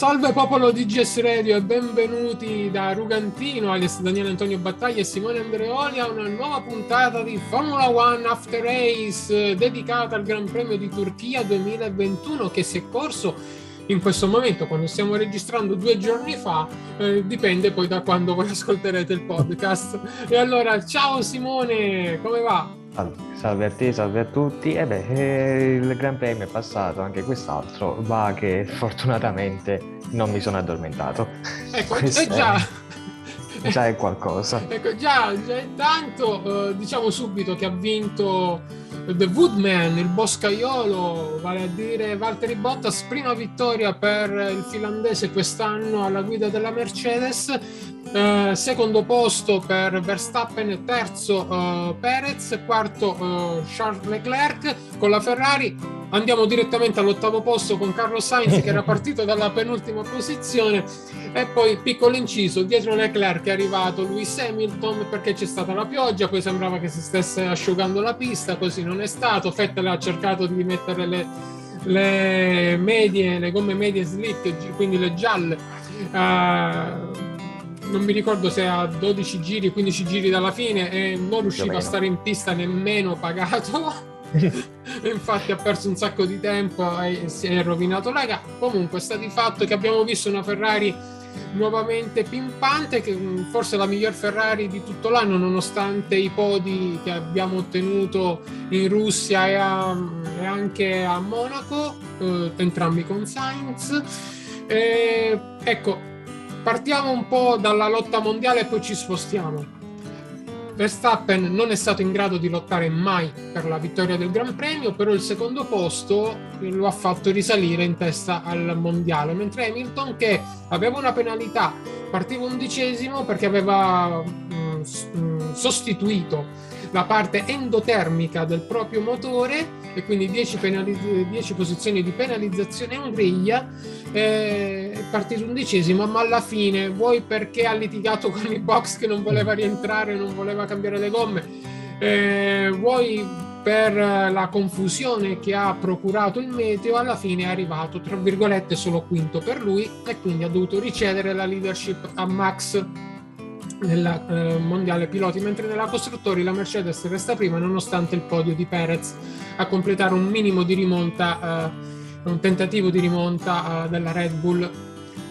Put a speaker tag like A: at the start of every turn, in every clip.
A: Salve popolo di GS Radio e benvenuti da Rugantino, alias Daniele Antonio Battaglia e Simone Andreoli a una nuova puntata di Formula One After Race dedicata al Gran Premio di Turchia 2021 che si è corso in questo momento, quando stiamo registrando due giorni fa, eh, dipende poi da quando voi ascolterete il podcast. E allora, ciao Simone, come va?
B: Salve a te, salve a tutti. E beh, eh, il Gran Premio è passato, anche quest'altro, va che fortunatamente non mi sono addormentato.
A: Ecco, è già...
B: già è qualcosa.
A: Ecco, già, già intanto eh, diciamo subito che ha vinto The Woodman, il boscaiolo, vale a dire Valtteri Bottas, prima vittoria per il finlandese quest'anno alla guida della Mercedes, eh, secondo posto per Verstappen, terzo eh, Perez, quarto eh, Charles Leclerc con la Ferrari. Andiamo direttamente all'ottavo posto con Carlos Sainz che era partito dalla penultima posizione e poi piccolo inciso, dietro Leclerc è arrivato Lewis Hamilton perché c'è stata la pioggia, poi sembrava che si stesse asciugando la pista, così non è stato. Vettel ha cercato di mettere le, le medie, le gomme medie slick, quindi le gialle. Uh, non mi ricordo se a 12 giri, 15 giri dalla fine e non riusciva a stare in pista nemmeno pagato. infatti ha perso un sacco di tempo e si è rovinato la gara. Comunque sta di fatto che abbiamo visto una Ferrari nuovamente pimpante, che mm, forse è la miglior Ferrari di tutto l'anno, nonostante i podi che abbiamo ottenuto in Russia e, a, e anche a Monaco, eh, entrambi con Sainz. E, ecco, partiamo un po' dalla lotta mondiale e poi ci spostiamo. Verstappen non è stato in grado di lottare mai per la vittoria del Gran Premio, però il secondo posto lo ha fatto risalire in testa al mondiale, mentre Hamilton che aveva una penalità, partiva undicesimo perché aveva mh, mh, sostituito la parte endotermica del proprio motore e quindi 10, penaliz- 10 posizioni di penalizzazione in griglia, è partito undicesimo, ma alla fine vuoi perché ha litigato con i box che non voleva rientrare, non voleva cambiare le gomme, eh, vuoi per la confusione che ha procurato il meteo, alla fine è arrivato, tra virgolette, solo quinto per lui e quindi ha dovuto ricevere la leadership a Max nella eh, mondiale piloti, mentre nella costruttori la Mercedes resta prima nonostante il podio di Perez a completare un minimo di rimonta, eh, un tentativo di rimonta eh, della Red Bull.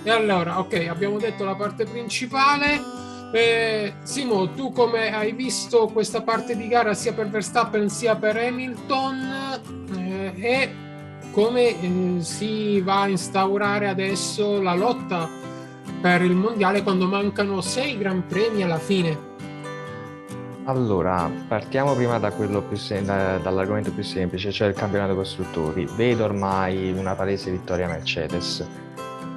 A: E allora, ok, abbiamo detto la parte principale. Eh, Simo, tu come hai visto questa parte di gara sia per Verstappen sia per Hamilton eh, e come eh, si va a instaurare adesso la lotta per il mondiale quando mancano sei gran premi alla fine?
B: Allora, partiamo prima da più sem- da, dall'argomento più semplice, cioè il campionato costruttori. Vedo ormai una palese vittoria Mercedes,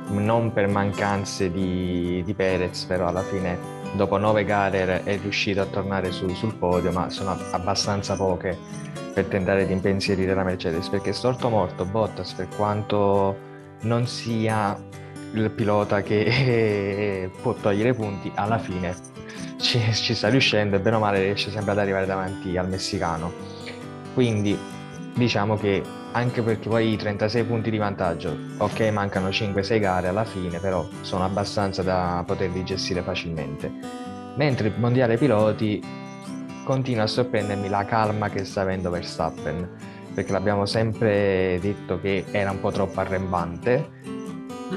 B: non per mancanze di, di Perez, però alla fine dopo nove gare è riuscito a tornare su, sul podio, ma sono abbastanza poche per tentare di impensierire la Mercedes, perché storto morto Bottas, per quanto non sia il pilota che può togliere punti, alla fine ci, ci, sta riuscendo e bene o male riesce sempre ad arrivare davanti al messicano. Quindi diciamo che anche perché poi i 36 punti di vantaggio, ok mancano 5-6 gare alla fine, però sono abbastanza da poterli gestire facilmente. Mentre il mondiale piloti continua a sorprendermi la calma che sta avendo Verstappen, perché l'abbiamo sempre detto che era un po' troppo arrembante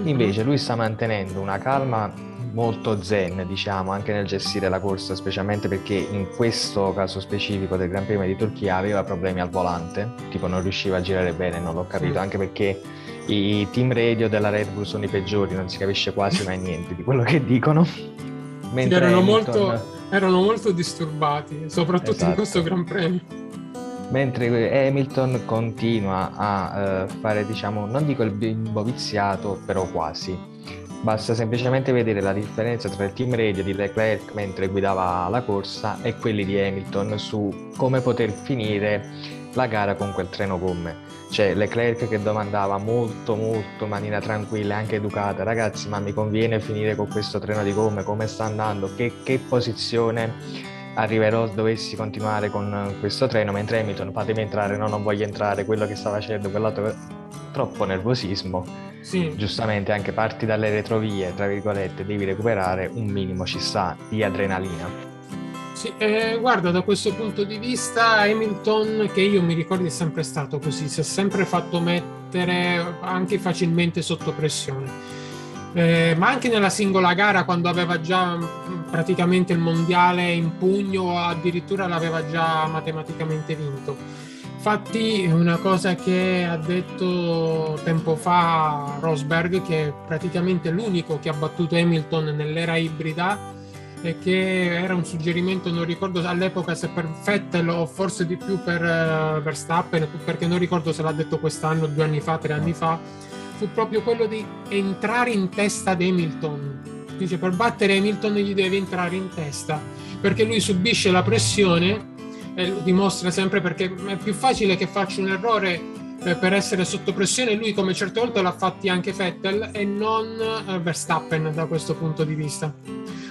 B: Invece lui sta mantenendo una calma molto zen, diciamo, anche nel gestire la corsa, specialmente perché in questo caso specifico del Gran Premio di Turchia aveva problemi al volante, tipo non riusciva a girare bene, non l'ho capito, anche perché i team radio della Red Bull sono i peggiori, non si capisce quasi mai niente di quello che dicono.
A: Mentre erano, Hamilton... molto, erano molto disturbati, soprattutto esatto. in questo Gran Premio
B: mentre Hamilton continua a uh, fare, diciamo, non dico il bimbo viziato, però quasi. Basta semplicemente vedere la differenza tra il team radio di Leclerc mentre guidava la corsa e quelli di Hamilton su come poter finire la gara con quel treno gomme. Cioè Leclerc che domandava molto molto in maniera tranquilla e anche educata, ragazzi ma mi conviene finire con questo treno di gomme, come sta andando, che, che posizione arriverò dovessi continuare con questo treno mentre Hamilton fatemi entrare no non voglio entrare quello che sta facendo quell'altro troppo nervosismo, sì. giustamente anche parti dalle retrovie, tra virgolette, devi recuperare un minimo ci sta di adrenalina.
A: Sì, eh, guarda, da questo punto di vista Hamilton, che io mi ricordo è sempre stato così, si è sempre fatto mettere anche facilmente sotto pressione. Eh, ma anche nella singola gara quando aveva già praticamente il mondiale in pugno o addirittura l'aveva già matematicamente vinto. Infatti una cosa che ha detto tempo fa Rosberg, che è praticamente l'unico che ha battuto Hamilton nell'era ibrida, e che era un suggerimento, non ricordo all'epoca se per Vettel o forse di più per uh, Verstappen, perché non ricordo se l'ha detto quest'anno, due anni fa, tre anni fa, fu proprio quello di entrare in testa ad Hamilton. Dice per battere Hamilton gli deve entrare in testa, perché lui subisce la pressione e lo dimostra sempre perché è più facile che faccia un errore eh, per essere sotto pressione lui come certe volte l'ha fatti anche Vettel e non uh, Verstappen da questo punto di vista.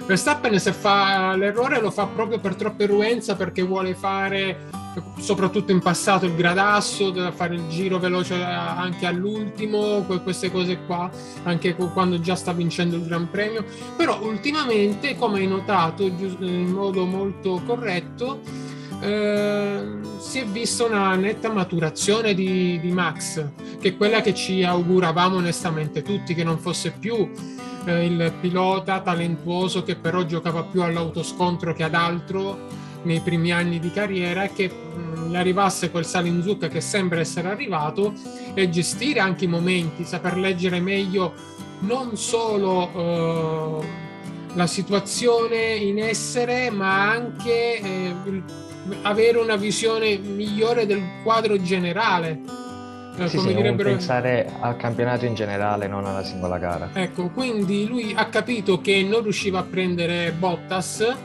A: Verstappen se fa l'errore lo fa proprio per troppa eruenza perché vuole fare soprattutto in passato il gradasso, fare il giro veloce anche all'ultimo, queste cose qua, anche quando già sta vincendo il Gran Premio. Però ultimamente, come hai notato in modo molto corretto, eh, si è vista una netta maturazione di, di Max, che è quella che ci auguravamo onestamente tutti, che non fosse più eh, il pilota talentuoso che però giocava più all'autoscontro che ad altro nei primi anni di carriera e che mh, gli arrivasse quel sale in zucca che sembra essere arrivato e gestire anche i momenti, saper leggere meglio non solo eh, la situazione in essere ma anche eh, avere una visione migliore del quadro generale
B: eh, sì, come sì, direbbero... pensare al campionato in generale, non alla singola gara.
A: Ecco, quindi lui ha capito che non riusciva a prendere Bottas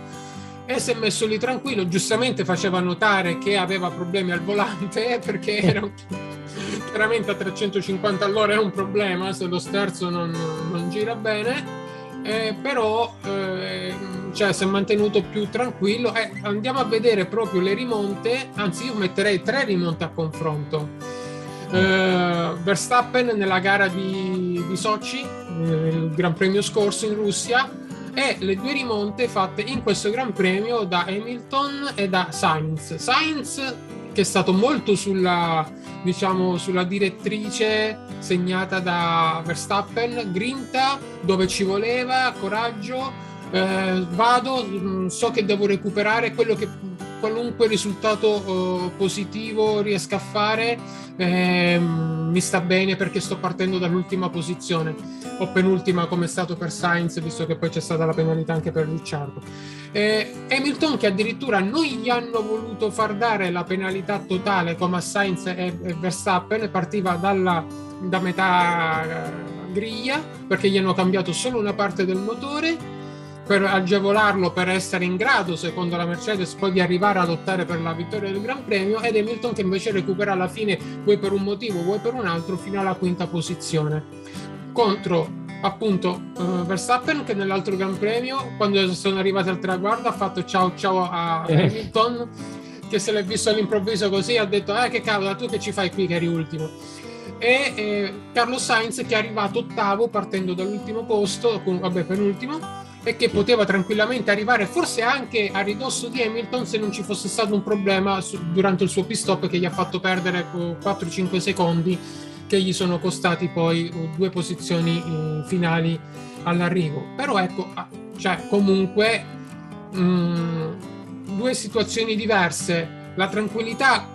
A: e si è messo lì tranquillo. Giustamente faceva notare che aveva problemi al volante perché era chiaramente a 350 all'ora è un problema se lo sterzo non, non gira bene. Eh, però eh, cioè, si è mantenuto più tranquillo. Eh, andiamo a vedere proprio le rimonte, anzi io metterei tre rimonte a confronto Uh, Verstappen nella gara di, di Sochi, il Gran Premio scorso in Russia, e le due rimonte fatte in questo Gran Premio da Hamilton e da Sainz. Sainz che è stato molto sulla, diciamo, sulla direttrice segnata da Verstappen, grinta dove ci voleva, coraggio, eh, vado, mm, so che devo recuperare quello che qualunque risultato uh, positivo riesca a fare eh, mi sta bene perché sto partendo dall'ultima posizione o penultima come è stato per Sainz visto che poi c'è stata la penalità anche per Ricciardo. Eh, Hamilton che addirittura non gli hanno voluto far dare la penalità totale come a Sainz e, e Verstappen partiva dalla, da metà eh, griglia perché gli hanno cambiato solo una parte del motore per agevolarlo per essere in grado, secondo la Mercedes, poi di arrivare a lottare per la vittoria del Gran Premio ed Hamilton che invece recupera alla fine, vuoi per un motivo, vuoi per un altro, fino alla quinta posizione. Contro appunto uh, Verstappen che nell'altro Gran Premio, quando sono arrivati al traguardo, ha fatto ciao ciao a eh. Hamilton che se l'è visto all'improvviso così ha detto eh che cavolo tu che ci fai qui che eri ultimo e eh, Carlos Sainz che è arrivato ottavo partendo dall'ultimo posto vabbè penultimo e che poteva tranquillamente arrivare forse anche a ridosso di Hamilton se non ci fosse stato un problema su, durante il suo pit stop che gli ha fatto perdere 4-5 secondi che gli sono costati poi uh, due posizioni uh, finali all'arrivo. Però ecco ah, cioè comunque mh, mm, due situazioni diverse. La tranquillità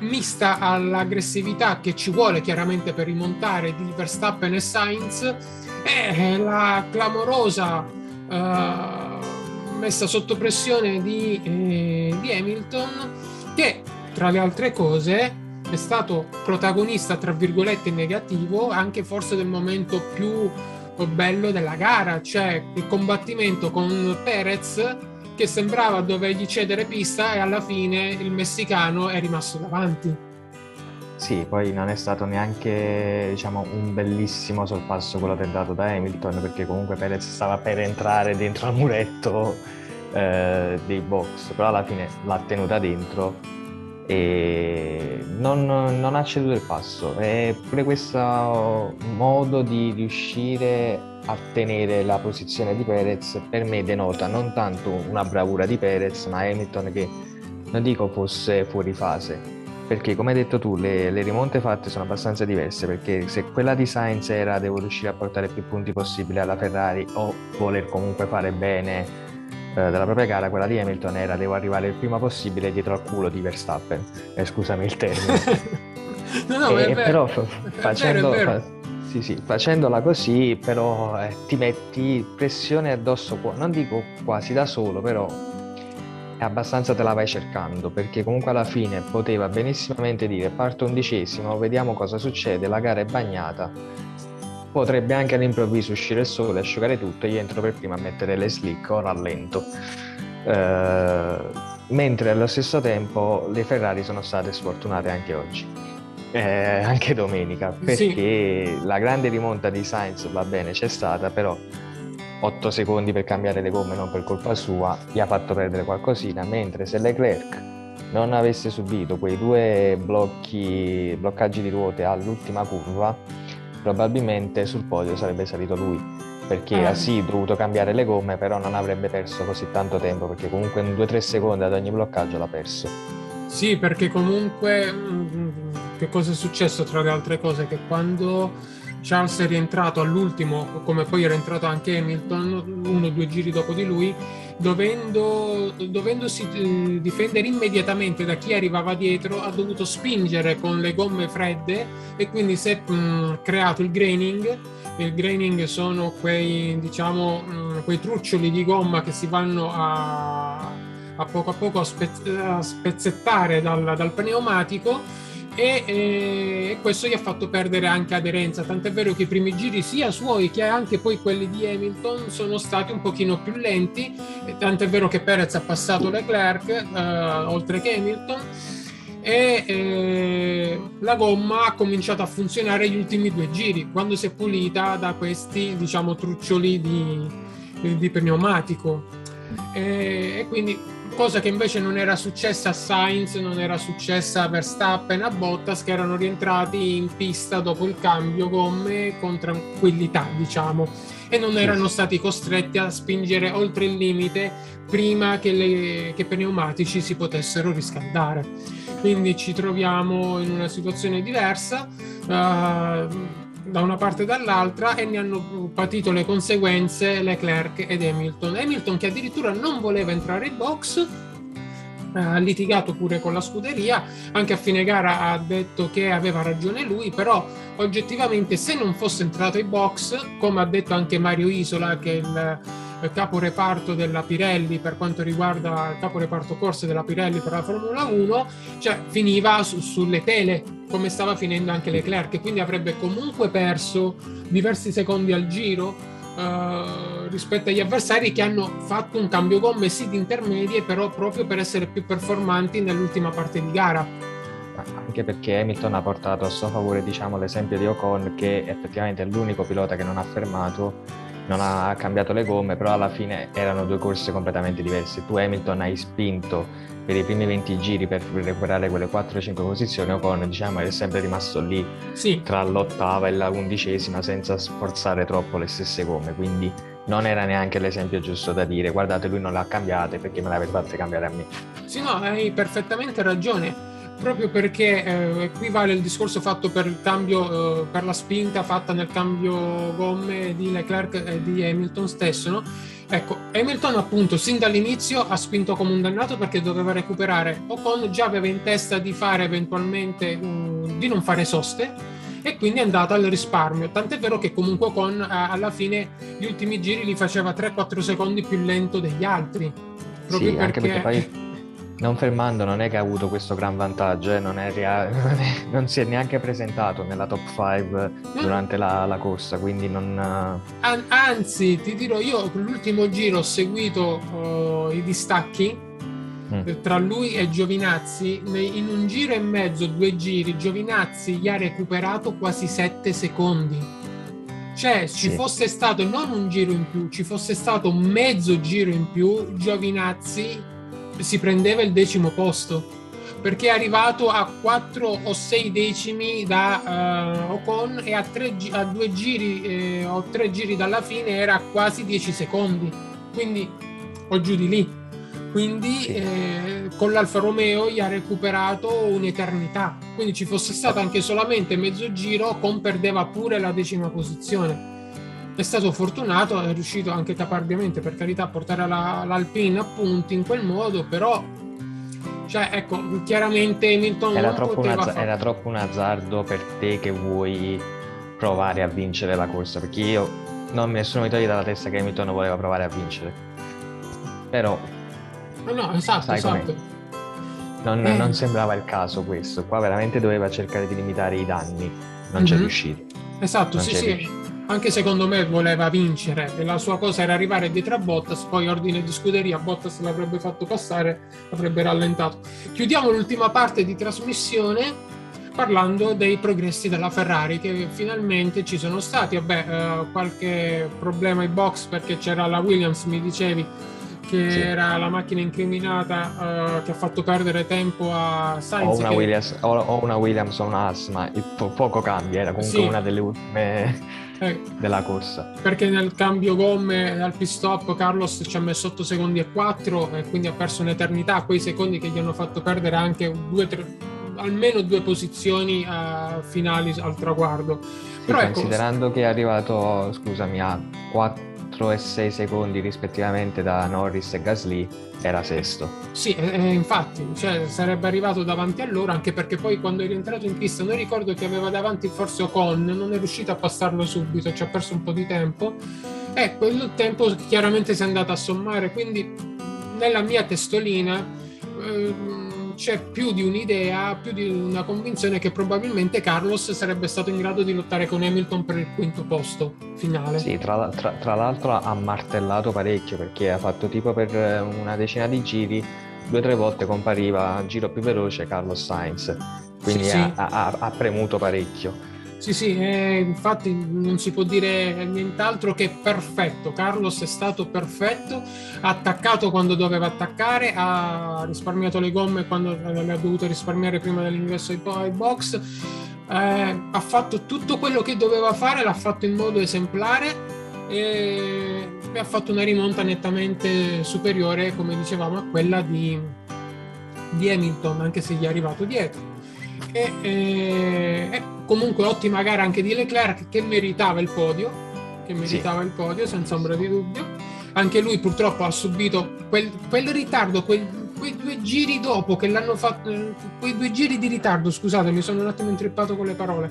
A: mista all'aggressività che ci vuole chiaramente per rimontare di Verstappen e Sainz e la clamorosa uh, messa sotto pressione di, eh, di Hamilton che tra le altre cose è stato protagonista tra virgolette negativo anche forse del momento più bello della gara cioè il combattimento con Perez che sembrava dovergli cedere pista e alla fine il messicano è rimasto davanti
B: sì, poi non è stato neanche diciamo, un bellissimo sorpasso quello tentato da Hamilton perché comunque Perez stava per entrare dentro al muretto eh, dei box, però alla fine l'ha tenuta dentro e non, non ha ceduto il passo. E pure questo modo di riuscire a tenere la posizione di Perez per me denota non tanto una bravura di Perez, ma Hamilton che non dico fosse fuori fase, perché come hai detto tu le, le, rimonte fatte sono abbastanza diverse, perché se quella di Sainz era devo riuscire a portare più punti possibile alla Ferrari o voler comunque fare bene eh, della propria gara, quella di Hamilton era devo arrivare il prima possibile dietro al culo di Verstappen, eh, scusami il termine. no, no, e, però facendo, vero, fa, sì, sì, facendola così però eh, ti metti pressione addosso, non dico quasi da solo, però abbastanza te la vai cercando perché comunque alla fine poteva benissimamente dire parto undicesimo, vediamo cosa succede, la gara è bagnata potrebbe anche all'improvviso uscire il sole, asciugare tutto e io entro per prima a mettere le slick o rallento. Eh, mentre allo stesso tempo le Ferrari sono state sfortunate anche oggi, eh, anche domenica, perché sì. la grande rimonta di Sainz va bene, c'è stata, però 8 secondi per cambiare le gomme non per colpa sua gli ha fatto perdere qualcosina, mentre se Leclerc non avesse subito quei due blocchi, bloccaggi di ruote all'ultima curva, probabilmente sul podio sarebbe salito lui perché ah. ha sì dovuto cambiare le gomme però non avrebbe perso così tanto tempo perché comunque in 2-3 secondi ad ogni bloccaggio l'ha perso
A: sì perché comunque mm, che cosa è successo tra le altre cose che quando Charles è rientrato all'ultimo come poi era entrato anche Hamilton uno o due giri dopo di lui dovendo, dovendosi eh, difendere immediatamente da chi arrivava dietro, ha dovuto spingere con le gomme fredde e quindi si è mh, mm, creato il graining. Il graining sono quei, diciamo, mh, mm, quei truccioli di gomma che si vanno a, a poco a poco a, spezz- a spezzettare dal, dal pneumatico e, e, questo gli ha fatto perdere anche aderenza, tant'è vero che i primi giri sia suoi che anche poi quelli di Hamilton sono stati un pochino più lenti, tant'è vero che Perez ha passato Leclerc eh, oltre che Hamilton e eh, la gomma ha cominciato a funzionare gli ultimi due giri quando si è pulita da questi diciamo truccioli di, di pneumatico. E, e quindi cosa che invece non era successa a Sainz, non era successa a Verstappen, a Bottas che erano rientrati in pista dopo il cambio gomme con tranquillità, diciamo, e non erano stati costretti a spingere oltre il limite prima che, le, che i pneumatici si potessero riscaldare. Quindi ci troviamo in una situazione diversa. Uh, da una parte e dall'altra e ne hanno patito le conseguenze Leclerc ed Hamilton. Hamilton che addirittura non voleva entrare in box ha litigato pure con la scuderia, anche a fine gara ha detto che aveva ragione lui, però oggettivamente se non fosse entrato in box, come ha detto anche Mario Isola, che è il capo reparto della Pirelli per quanto riguarda il capo reparto corse della Pirelli per la Formula 1, cioè finiva su, sulle tele come stava finendo anche Leclerc, quindi avrebbe comunque perso diversi secondi al giro. Uh, rispetto agli avversari che hanno fatto un cambio gomme sì di intermedie però proprio per essere più performanti nell'ultima parte di gara
B: anche perché Hamilton ha portato a suo favore diciamo, l'esempio di Ocon che effettivamente è l'unico pilota che non ha fermato non ha cambiato le gomme, però alla fine erano due corse completamente diverse. Tu Hamilton hai spinto per i primi 20 giri per recuperare quelle 4-5 posizioni, Ocon diciamo è sempre rimasto lì sì. tra l'ottava e la undicesima senza sforzare troppo le stesse gomme, quindi non era neanche l'esempio giusto da dire guardate lui non le ha cambiate perché me le avete fatte cambiare a me.
A: Sì, no, hai perfettamente ragione proprio perché eh, qui vale il discorso fatto per il cambio, eh, per la spinta fatta nel cambio gomme di Leclerc e di Hamilton stesso, no? Ecco, Hamilton appunto sin dall'inizio ha spinto come un dannato perché doveva recuperare. Ocon già aveva in testa di fare eventualmente, um, di non fare soste e quindi è andato al risparmio. Tant'è vero che comunque Ocon alla fine gli ultimi giri li faceva 3-4 secondi più lento degli altri.
B: Proprio sì, perché... anche perché poi non fermando non è che ha avuto questo gran vantaggio, eh? non, è rea- non, è, non, si è neanche presentato nella top 5 durante la, la corsa, quindi non...
A: An- anzi, ti dirò, io l'ultimo giro ho seguito uh, i distacchi mm. Eh, tra lui e Giovinazzi, in un giro e mezzo, due giri, Giovinazzi gli ha recuperato quasi 7 secondi. Cioè, ci sì. fosse stato non un giro in più, ci fosse stato mezzo giro in più, Giovinazzi si prendeva il decimo posto. perché è arrivato a 4 o 6 decimi da uh, Ocon e a, tre, a due giri eh, o tre giri dalla fine era quasi 10 secondi, quindi o giù di lì. Quindi eh, con l'Alfa Romeo gli ha recuperato un'eternità. Quindi ci fosse stato anche solamente mezzo giro, Ocon perdeva pure la decima posizione. È stato fortunato, è riuscito anche caparbiamente, per carità, a portare la, l'Alpine a punti in quel modo, però cioè, ecco, chiaramente Hamilton
B: era troppo, azz- era troppo, un azzardo per te che vuoi provare a vincere la corsa, perché io non nessuno mi toglie dalla testa che Hamilton voleva provare a vincere. Però...
A: No, no esatto, esatto.
B: Non, eh. non, sembrava il caso questo, qua veramente doveva cercare di limitare i danni, non mm-hmm. c'è riuscito.
A: Esatto, non sì, sì. Riuscito anche secondo me voleva vincere e la sua cosa era arrivare dietro a Bottas, poi ordine di scuderia, Bottas l'avrebbe fatto passare, avrebbe rallentato. Chiudiamo l'ultima parte di trasmissione parlando dei progressi della Ferrari che finalmente ci sono stati. Vabbè, eh, qualche problema ai box perché c'era la Williams, mi dicevi, che sì. era la macchina incriminata uh, che ha fatto perdere tempo a Sainz.
B: O una, che... Williams, o, o una Williams o una Haas, ma po- poco cambia, era comunque sì. una delle ultime eh, della corsa.
A: Perché nel cambio gomme al pit stop Carlos ci ha messo 8 secondi e 4 e quindi ha perso un'eternità, quei secondi che gli hanno fatto perdere anche due, tre, almeno due posizioni uh, finali al traguardo.
B: Sì, Però ecco, considerando ecco, che è arrivato, scusami, a 4 e 6 secondi rispettivamente da Norris e Gasly, era sesto.
A: Sì, eh, infatti, cioè, sarebbe arrivato davanti a loro, anche perché poi quando è rientrato in pista, non ricordo che aveva davanti forse Ocon, non è riuscito a passarlo subito, ci ha perso un po' di tempo. E quel tempo chiaramente si è andato a sommare, quindi nella mia testolina... Eh, c'è più di un'idea, più di una convinzione che probabilmente Carlos sarebbe stato in grado di lottare con Hamilton per il quinto posto finale.
B: Sì, tra, tra, tra l'altro ha martellato parecchio perché ha fatto tipo per una decina di giri, due o tre volte compariva giro più veloce Carlos Sainz, quindi sì, ha, sì. Ha, ha premuto parecchio.
A: Sì, sì, eh, infatti non si può dire nient'altro che perfetto. Carlos è stato perfetto, ha attaccato quando doveva attaccare, ha risparmiato le gomme quando le ha dovuto risparmiare prima dell'ingresso ai box, eh, ha fatto tutto quello che doveva fare, l'ha fatto in modo esemplare e ha fatto una rimonta nettamente superiore, come dicevamo, a quella di, di Hamilton, anche se gli è arrivato dietro. E, e, e comunque ottima gara anche di Leclerc che meritava il podio, che meritava sì. il podio senza ombra di dubbio. Anche lui purtroppo ha subito quel, quel ritardo, quel, quei due giri dopo che l'hanno fatto, quei due giri di ritardo, scusate, mi sono un attimo intrippato con le parole,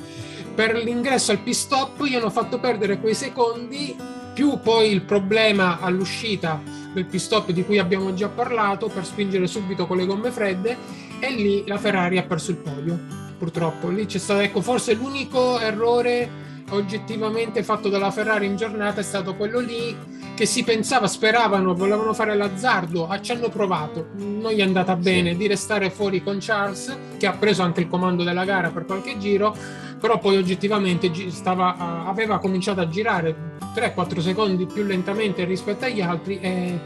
A: per l'ingresso al pit stop gli hanno fatto perdere quei secondi, più poi il problema all'uscita del pit stop di cui abbiamo già parlato per spingere subito con le gomme fredde e lì la Ferrari ha perso il podio purtroppo. Lì c'è stato, ecco, forse l'unico errore oggettivamente fatto dalla Ferrari in giornata è stato quello lì che si pensava, speravano, volevano fare l'azzardo, ah, ci hanno provato, non gli è andata bene sì. di restare fuori con Charles che ha preso anche il comando della gara per qualche giro, però poi oggettivamente stava, aveva cominciato a girare 3-4 secondi più lentamente rispetto agli altri e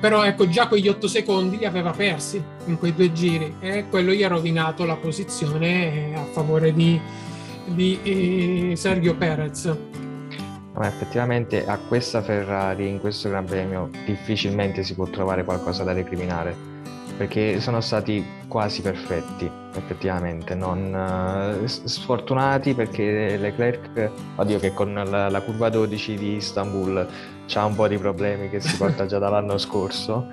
A: però ecco già quegli otto secondi li aveva persi in quei due giri e quello gli ha rovinato la posizione a favore di, di eh, Sergio Perez.
B: Ma effettivamente a questa Ferrari in questo Gran Premio difficilmente si può trovare qualcosa da recriminare perché sono stati quasi perfetti effettivamente. Non uh, sfortunati perché Leclerc oddio che con la, la curva 12 di Istanbul c'ha un po' di problemi che si porta già dall'anno scorso,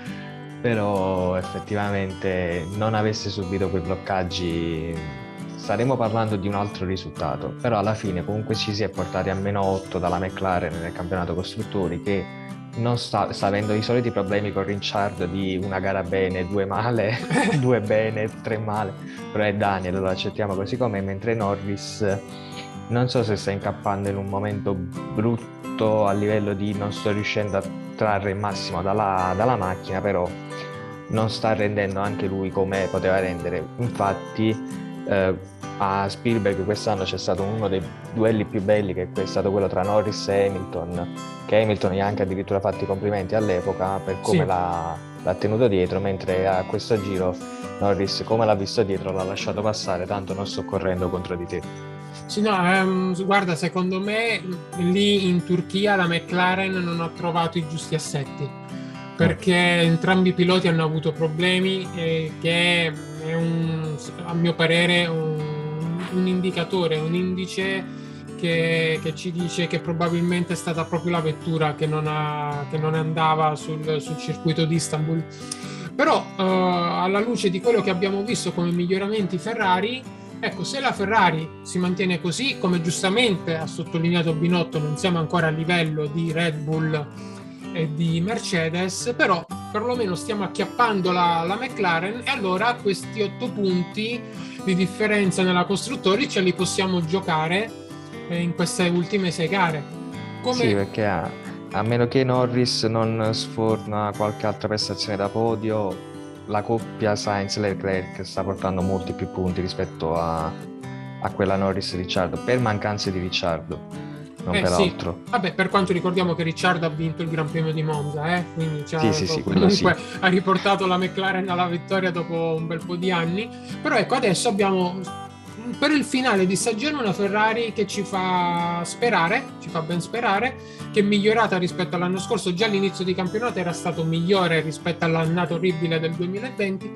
B: però effettivamente non avesse subito quei bloccaggi staremo parlando di un altro risultato, però alla fine comunque ci si è portati a meno 8 dalla McLaren nel campionato costruttori che non sta, sta avendo i soliti problemi con Richard di una gara bene, due male, due bene, tre male, però è Daniel, lo accettiamo così com'è, mentre Norris non so se sta incappando in un momento brutto a livello di non sto riuscendo a trarre il massimo dalla, dalla macchina, però non sta rendendo anche lui come poteva rendere. Infatti eh, a Spielberg quest'anno c'è stato uno dei duelli più belli che è stato quello tra Norris e Hamilton, che Hamilton gli ha anche addirittura fatto i complimenti all'epoca per come sì. l'ha, l'ha tenuto dietro, mentre a questo giro Norris, come l'ha visto dietro, l'ha lasciato passare, tanto non sto correndo contro di te.
A: Sì, no, ehm, guarda, secondo me lì in Turchia la McLaren non ha trovato i giusti assetti perché entrambi i piloti hanno avuto problemi e che è un, a mio parere un, un indicatore, un indice che, che, ci dice che probabilmente è stata proprio la vettura che non, ha, che non andava sul, sul, circuito di Istanbul. Però uh, alla luce di quello che abbiamo visto come miglioramenti Ferrari, ecco, se la Ferrari si mantiene così, come giustamente ha sottolineato Binotto, non siamo ancora a livello di Red Bull e di Mercedes, però perlomeno stiamo acchiappando la, la McLaren e allora questi otto punti di differenza nella costruttori ce li possiamo giocare eh, in queste ultime sei gare.
B: Come... Sì, perché a, a meno che Norris non sforna qualche altra prestazione da podio, la coppia Sainz-Leclerc sta portando molti più punti rispetto a, a quella Norris-Ricciardo per mancanze di Ricciardo non eh, per
A: sì.
B: altro.
A: Vabbè, per quanto ricordiamo che Ricciardo ha vinto il Gran Premio di Monza, eh? quindi
B: sì, sì, sì,
A: comunque ha riportato la McLaren alla vittoria dopo un bel po' di anni. Però ecco, adesso abbiamo per il finale di stagione una Ferrari che ci fa sperare, ci fa ben sperare, che è migliorata rispetto all'anno scorso. Già all'inizio di campionato era stato migliore rispetto all'annata orribile del 2020,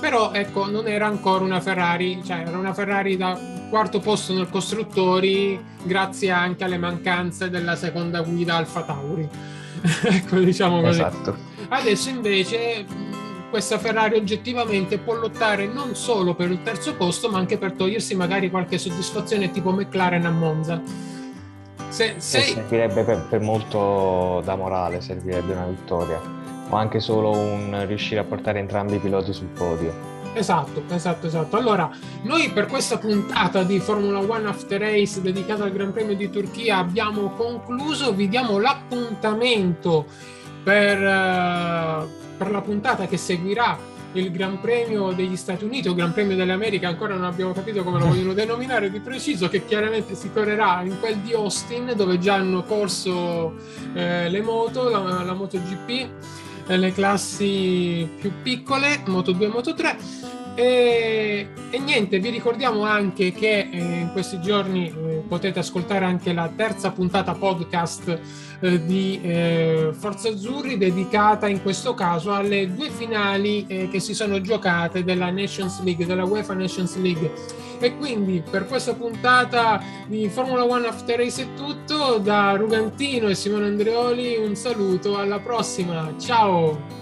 A: però ecco, non era ancora una Ferrari, cioè era una Ferrari da quarto posto nel costruttori grazie anche alle mancanze della seconda guida Alfa Tauri. ecco, diciamo così.
B: Esatto.
A: Adesso invece questa Ferrari oggettivamente può lottare non solo per il terzo posto, ma anche per togliersi magari qualche soddisfazione tipo McLaren a Monza.
B: Se, se... Servirebbe per, per, molto da morale, servirebbe una vittoria, o anche solo un riuscire a portare entrambi i piloti sul podio.
A: Esatto, esatto, esatto. Allora, noi per questa puntata di Formula One After Race dedicata al Gran Premio di Turchia abbiamo concluso, vi diamo l'appuntamento per, uh, per la puntata che seguirà il Gran Premio degli Stati Uniti o Gran Premio dell'America, ancora non abbiamo capito come lo vogliono denominare di preciso, che chiaramente si correrà in quel di Austin dove già hanno corso eh, le moto, la, la MotoGP, le classi più piccole, Moto 2 e Moto 3 e, e, niente, vi ricordiamo anche che eh, in questi giorni eh, potete ascoltare anche la terza puntata podcast eh, di eh, Forza Azzurri, dedicata in questo caso alle due finali eh, che si sono giocate della Nations League, della UEFA Nations League. E quindi per questa puntata di Formula One After Race è tutto. Da Rugantino e Simone Andreoli un saluto, alla prossima, ciao!